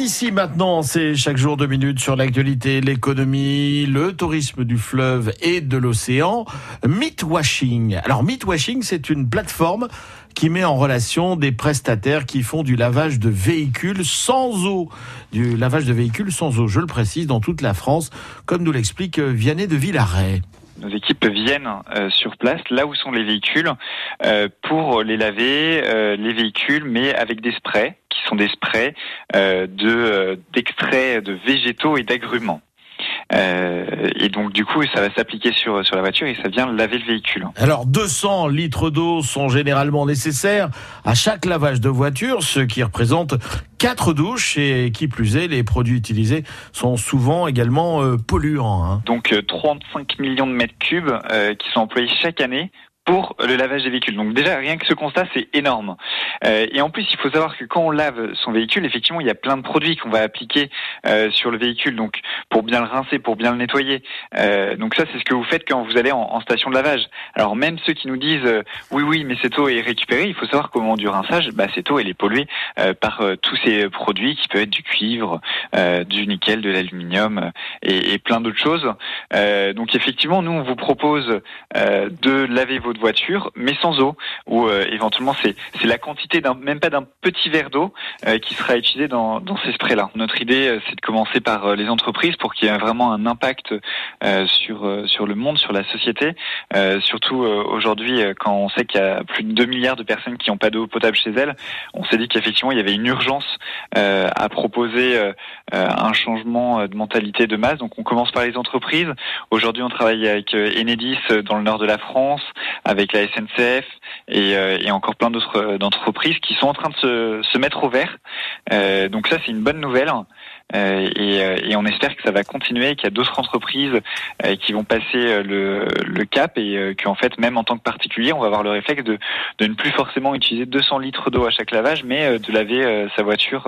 d'ici maintenant, c'est chaque jour deux minutes sur l'actualité, l'économie, le tourisme du fleuve et de l'océan. Meatwashing. Alors Meatwashing, c'est une plateforme qui met en relation des prestataires qui font du lavage de véhicules sans eau. Du lavage de véhicules sans eau, je le précise, dans toute la France, comme nous l'explique Vianney de Villaret nos équipes viennent euh, sur place, là où sont les véhicules, euh, pour les laver, euh, les véhicules, mais avec des sprays, sont des sprays de d'extraits de végétaux et d'agrumes. Euh, et donc du coup, ça va s'appliquer sur sur la voiture et ça vient laver le véhicule. Alors 200 litres d'eau sont généralement nécessaires à chaque lavage de voiture, ce qui représente quatre douches et qui plus est, les produits utilisés sont souvent également euh, polluants. Hein. Donc 35 euh, millions de mètres cubes qui sont employés chaque année pour le lavage des véhicules. Donc déjà, rien que ce constat, c'est énorme. Euh, et en plus, il faut savoir que quand on lave son véhicule, effectivement, il y a plein de produits qu'on va appliquer euh, sur le véhicule, donc pour bien le rincer, pour bien le nettoyer. Euh, donc ça, c'est ce que vous faites quand vous allez en, station de lavage. Alors même ceux qui nous disent oui, oui, mais cette eau est récupérée, il faut savoir qu'au moment du rinçage, bah, cette eau, elle est polluée par tous ces produits qui peuvent être du cuivre, du nickel, de l'aluminium et, et, plein d'autres choses. donc effectivement, nous, on vous propose de laver votre voiture, mais sans eau, ou euh, éventuellement c'est c'est la quantité d'un même pas d'un petit verre d'eau euh, qui sera utilisé dans dans ces sprays-là. Notre idée, euh, c'est de commencer par les entreprises pour qu'il y ait vraiment un impact sur sur le monde, sur la société, surtout aujourd'hui quand on sait qu'il y a plus de 2 milliards de personnes qui n'ont pas d'eau potable chez elles. On s'est dit qu'effectivement il y avait une urgence à proposer un changement de mentalité de masse. Donc on commence par les entreprises. Aujourd'hui, on travaille avec Enedis dans le nord de la France, avec la SNCF et, euh, et encore plein d'autres euh, d'entreprises qui sont en train de se, se mettre au vert. Euh, donc ça, c'est une bonne nouvelle. Euh, et, euh, et, on espère que ça va continuer, qu'il y a d'autres entreprises euh, qui vont passer le, le cap et qu'en fait, même en tant que particulier, on va avoir le réflexe de, de ne plus forcément utiliser 200 litres d'eau à chaque lavage, mais de laver sa voiture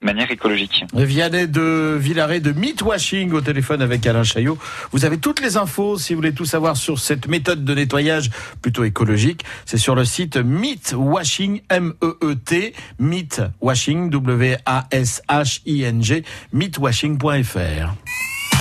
de manière écologique. Vianney de Villaret de Meatwashing au téléphone avec Alain Chaillot. Vous avez toutes les infos si vous voulez tout savoir sur cette méthode de nettoyage plutôt écologique. C'est sur le site Meatwashing, M-E-E-T, Meatwashing, W-A-S-H-I-N-G meatwashing.fr.